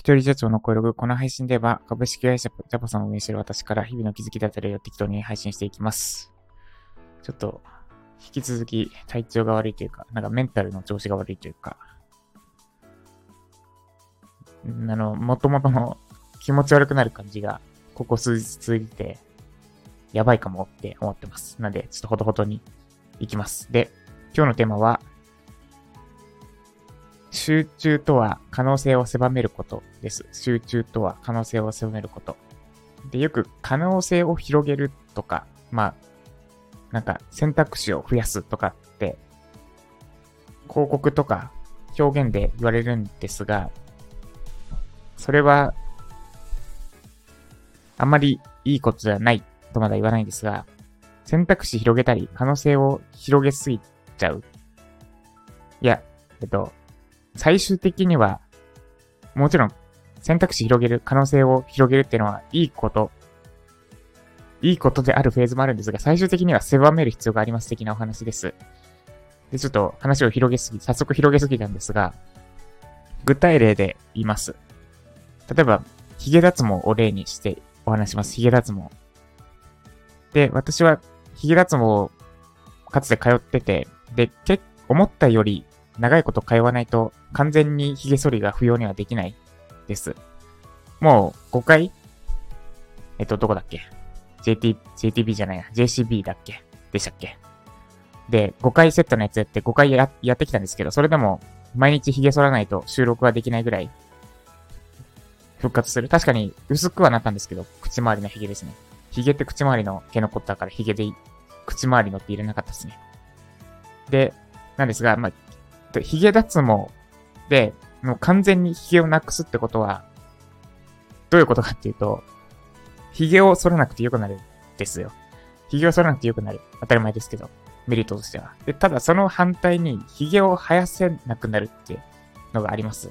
一人社長の声ログ、この配信では株式会社ジャパさんを運営している私から日々の気づきだったりを適当に配信していきます。ちょっと、引き続き体調が悪いというか、なんかメンタルの調子が悪いというか、あの、もともとの気持ち悪くなる感じが、ここ数日続いて、やばいかもって思ってます。なんで、ちょっとほどほどに行きます。で、今日のテーマは、集中とは可能性を狭めることです。集中とは可能性を狭めること。で、よく可能性を広げるとか、まあ、なんか選択肢を増やすとかって、広告とか表現で言われるんですが、それは、あまりいいことじゃないとまだ言わないんですが、選択肢広げたり、可能性を広げすぎちゃう。いや、えっと、最終的には、もちろん選択肢広げる、可能性を広げるっていうのはいいこと、いいことであるフェーズもあるんですが、最終的には狭める必要があります的なお話です。で、ちょっと話を広げすぎ、早速広げすぎたんですが、具体例で言います。例えば、髭脱毛を例にしてお話します。髭脱毛。で、私は髭脱毛をかつて通ってて、で、結思ったより長いこと通わないと完全に髭剃りが不要にはできないです。もう5回えっと、どこだっけ ?JT、JTB じゃないな。JCB だっけ？でしたっけ？で、5回セットのやつやって5回ややってきたんですけど、それでも毎日髭剃らないと収録はできないぐらい復活する。確かに薄くはなったんですけど、口周りの髭ですね。髭って口周りの毛残ったから髭で口周りのって入れなかったですね。で、なんですが、まあ、髭脱毛で、もう完全に髭をなくすってことは、どういうことかっていうと、髭を剃らなくてよくなるんですよ。髭を剃らなくてよくなる。当たり前ですけど、メリットとしては。で、ただその反対に髭を生やせなくなるっていうのがあります。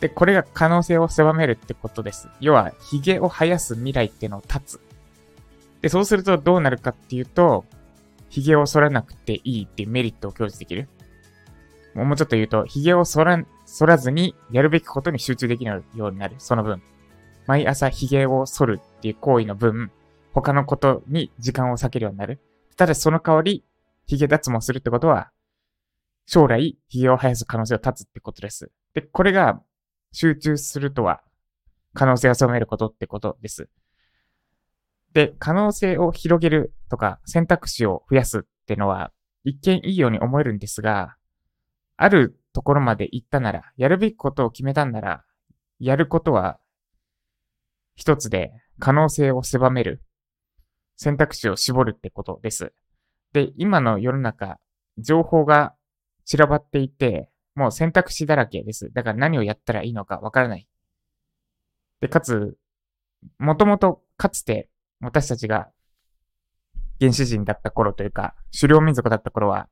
で、これが可能性を狭めるってことです。要は、髭を生やす未来ってのを立つ。で、そうするとどうなるかっていうと、髭を剃らなくていいっていうメリットを享受できる。もうちょっと言うと、髭を剃ら、剃らずにやるべきことに集中できるようになる。その分。毎朝髭を剃るっていう行為の分、他のことに時間を割けるようになる。ただその代わり、髭脱毛するってことは、将来髭を生やす可能性を立つってことです。で、これが集中するとは、可能性を狭めることってことです。で、可能性を広げるとか選択肢を増やすってのは一見いいように思えるんですが、あるところまで行ったなら、やるべきことを決めたんなら、やることは一つで可能性を狭める。選択肢を絞るってことです。で、今の世の中、情報が散らばっていて、もう選択肢だらけです。だから何をやったらいいのかわからない。で、かつ、もともとかつて私たちが原始人だった頃というか、狩猟民族だった頃は、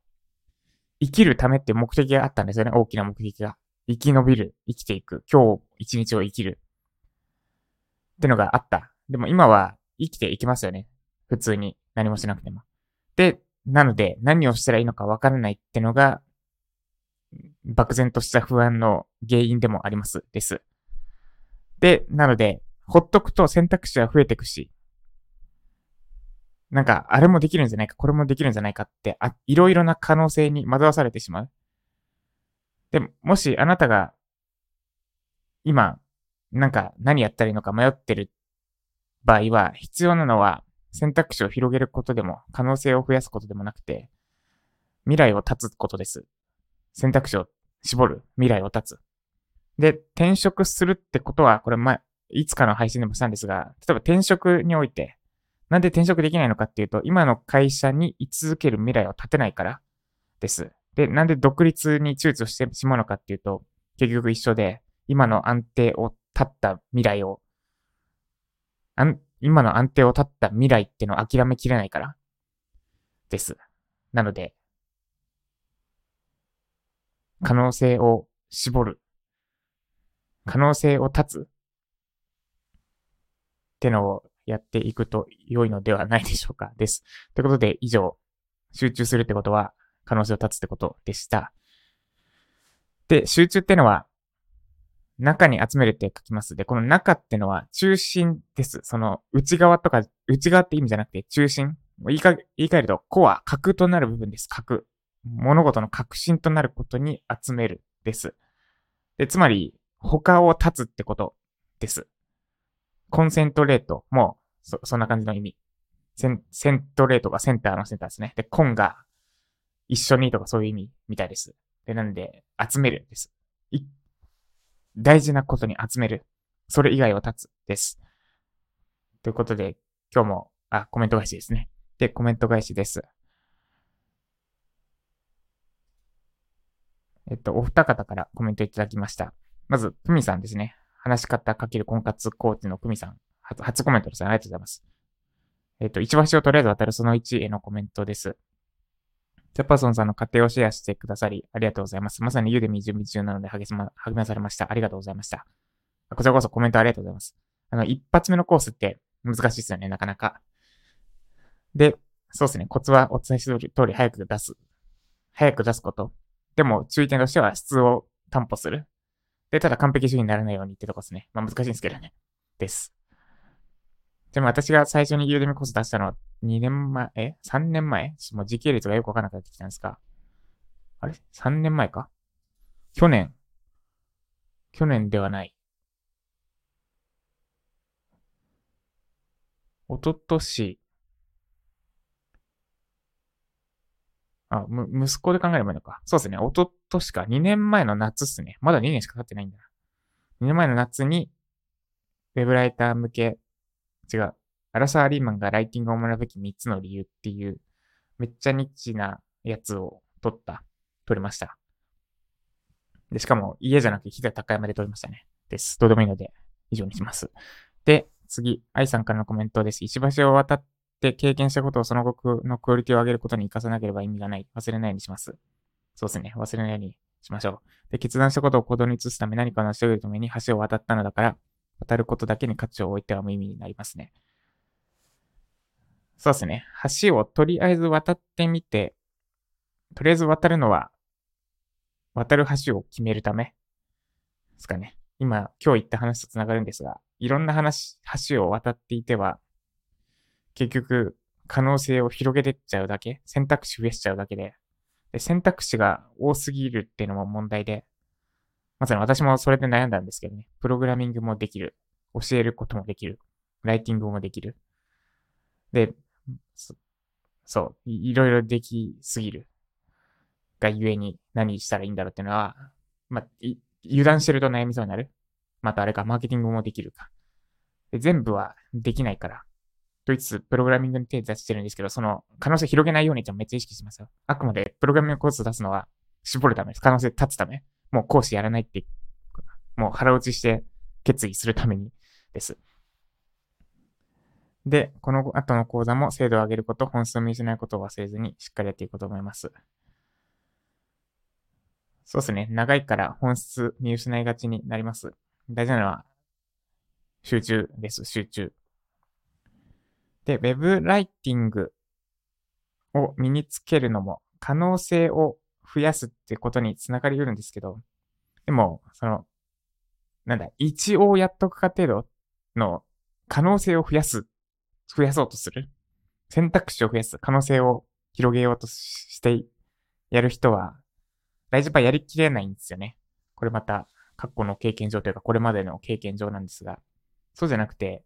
生きるためって目的があったんですよね。大きな目的が。生き延びる。生きていく。今日一日を生きる。ってのがあった。でも今は生きていきますよね。普通に。何もしなくても。で、なので何をしたらいいのかわからないってのが、漠然とした不安の原因でもあります。です。で、なので、ほっとくと選択肢は増えていくし、なんか、あれもできるんじゃないか、これもできるんじゃないかって、あ、いろいろな可能性に惑わされてしまう。でも、もしあなたが、今、なんか何やったらいいのか迷ってる場合は、必要なのは選択肢を広げることでも、可能性を増やすことでもなくて、未来を立つことです。選択肢を絞る、未来を立つ。で、転職するってことは、これ前、いつかの配信でもしたんですが、例えば転職において、なんで転職できないのかっていうと、今の会社に居続ける未来を立てないからです。で、なんで独立に躊躇してしまうのかっていうと、結局一緒で、今の安定を立った未来を、あん今の安定を立った未来ってのを諦めきれないからです。なので、可能性を絞る。可能性を立つってのをやっていくと良いのではないでしょうか。です。ということで、以上、集中するってことは、可能性を立つってことでした。で、集中ってのは、中に集めるって書きます。で、この中ってのは中心です。その内側とか、内側って意味じゃなくて中心。言いか言い換えると、コア、核となる部分です。核。物事の核心となることに集めるです。で、つまり、他を立つってことです。コンセントレートも、そ、そんな感じの意味。セン、セントレートがセンターのセンターですね。で、コンが一緒にとかそういう意味みたいです。で、なんで、集めるです。い、大事なことに集める。それ以外を立つです。ということで、今日も、あ、コメント返しですね。で、コメント返しです。えっと、お二方からコメントいただきました。まず、ふみさんですね。話し方かける婚活コーチのふみさん。初、初コメントですね。ありがとうございます。えっと、一橋をとりあえず渡るその1へのコメントです。ジャパソンさんの家庭をシェアしてくださり、ありがとうございます。まさにユーデミ準備中なので励ま、励まされました。ありがとうございました。こちらこそコメントありがとうございます。あの、一発目のコースって難しいですよね、なかなか。で、そうですね、コツはお伝えした、通り早く出す。早く出すこと。でも、注意点としては質を担保する。で、ただ完璧主義にならないようにってとこですね。まあ難しいんですけどね。です。でも私が最初にユーデミコース出したのは2年前、え ?3 年前？もう時系列がよくわからなくなってきたんですか？あれ ?3 年前か？去年。去年ではない。おととし。あ、む、息子で考えればいいのか。そうですね。おととしか。2年前の夏っすね。まだ2年しか経ってないんだな。2年前の夏に、ウェブライター向け、違う。アラサー・リーマンがライティングを学ぶべき3つの理由っていう、めっちゃニッチなやつを撮った、撮りました。で、しかも家じゃなくて飛騨高山で撮りましたね。です。どうでもいいので、以上にします。で、次、愛さんからのコメントです。石橋を渡って経験したことをその後のクオリティを上げることに活かさなければ意味がない。忘れないようにします。そうですね。忘れないようにしましょう。で、決断したことを行動に移すため何かを成し遂げるために橋を渡ったのだから、渡ることだけに価値を置いては無意味になりますね。そうですね。橋をとりあえず渡ってみて、とりあえず渡るのは、渡る橋を決めるためですかね。今、今日言った話と繋がるんですが、いろんな話、橋を渡っていては、結局、可能性を広げてっちゃうだけ、選択肢増やしちゃうだけで、で選択肢が多すぎるっていうのも問題で、まさに私もそれで悩んだんですけどね。プログラミングもできる。教えることもできる。ライティングもできる。で、そそうい、いろいろできすぎる。がゆえに何したらいいんだろうっていうのは、まあ、油断してると悩みそうになる。またあれか、マーケティングもできるか。で全部はできないから。と言いつつ、プログラミングに手出してるんですけど、その可能性広げないようにってめっちゃ意識しますよ。あくまでプログラミングコースを出すのは絞るためです。可能性立つため。もう講師やらないって、もう腹落ちして決意するためにです。で、この後の講座も精度を上げること、本数を見失うことを忘れずにしっかりやっていこうと思います。そうですね。長いから本質見失いがちになります。大事なのは集中です。集中。で、ウェブライティングを身につけるのも可能性を増やすってことにつながり得るんですけど、でも、その、なんだ、一応やっとくか程度の可能性を増やす、増やそうとする。選択肢を増やす、可能性を広げようとしてやる人は、大丈夫はやりきれないんですよね。これまた、過去の経験上というか、これまでの経験上なんですが、そうじゃなくて、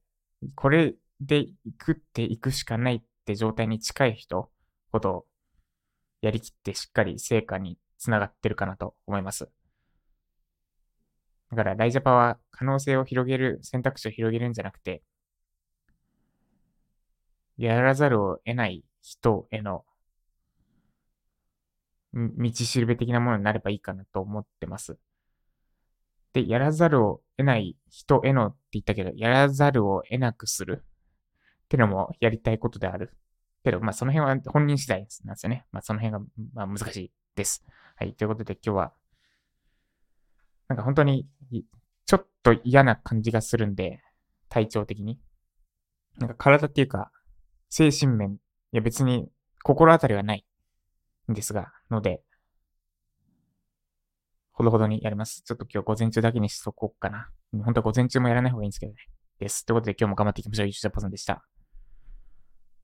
これで行くって行くしかないって状態に近い人ほど、やりきってしっかり成果につながってるかなと思います。だから、ライジャパは可能性を広げる、選択肢を広げるんじゃなくて、やらざるを得ない人への道しるべ的なものになればいいかなと思ってます。で、やらざるを得ない人へのって言ったけど、やらざるを得なくするってのもやりたいことである。けど、まあその辺は本人次第なんですよね。まあその辺が、まあ、難しいです。はい。ということで今日は、なんか本当にちょっと嫌な感じがするんで、体調的に。なんか体っていうか、精神面、いや別に心当たりはないんですが、ので、ほどほどにやります。ちょっと今日午前中だけにしとこうかな。本当は午前中もやらない方がいいんですけどね。です。ということで今日も頑張っていきましょう。ゆうちゃぽさんでした。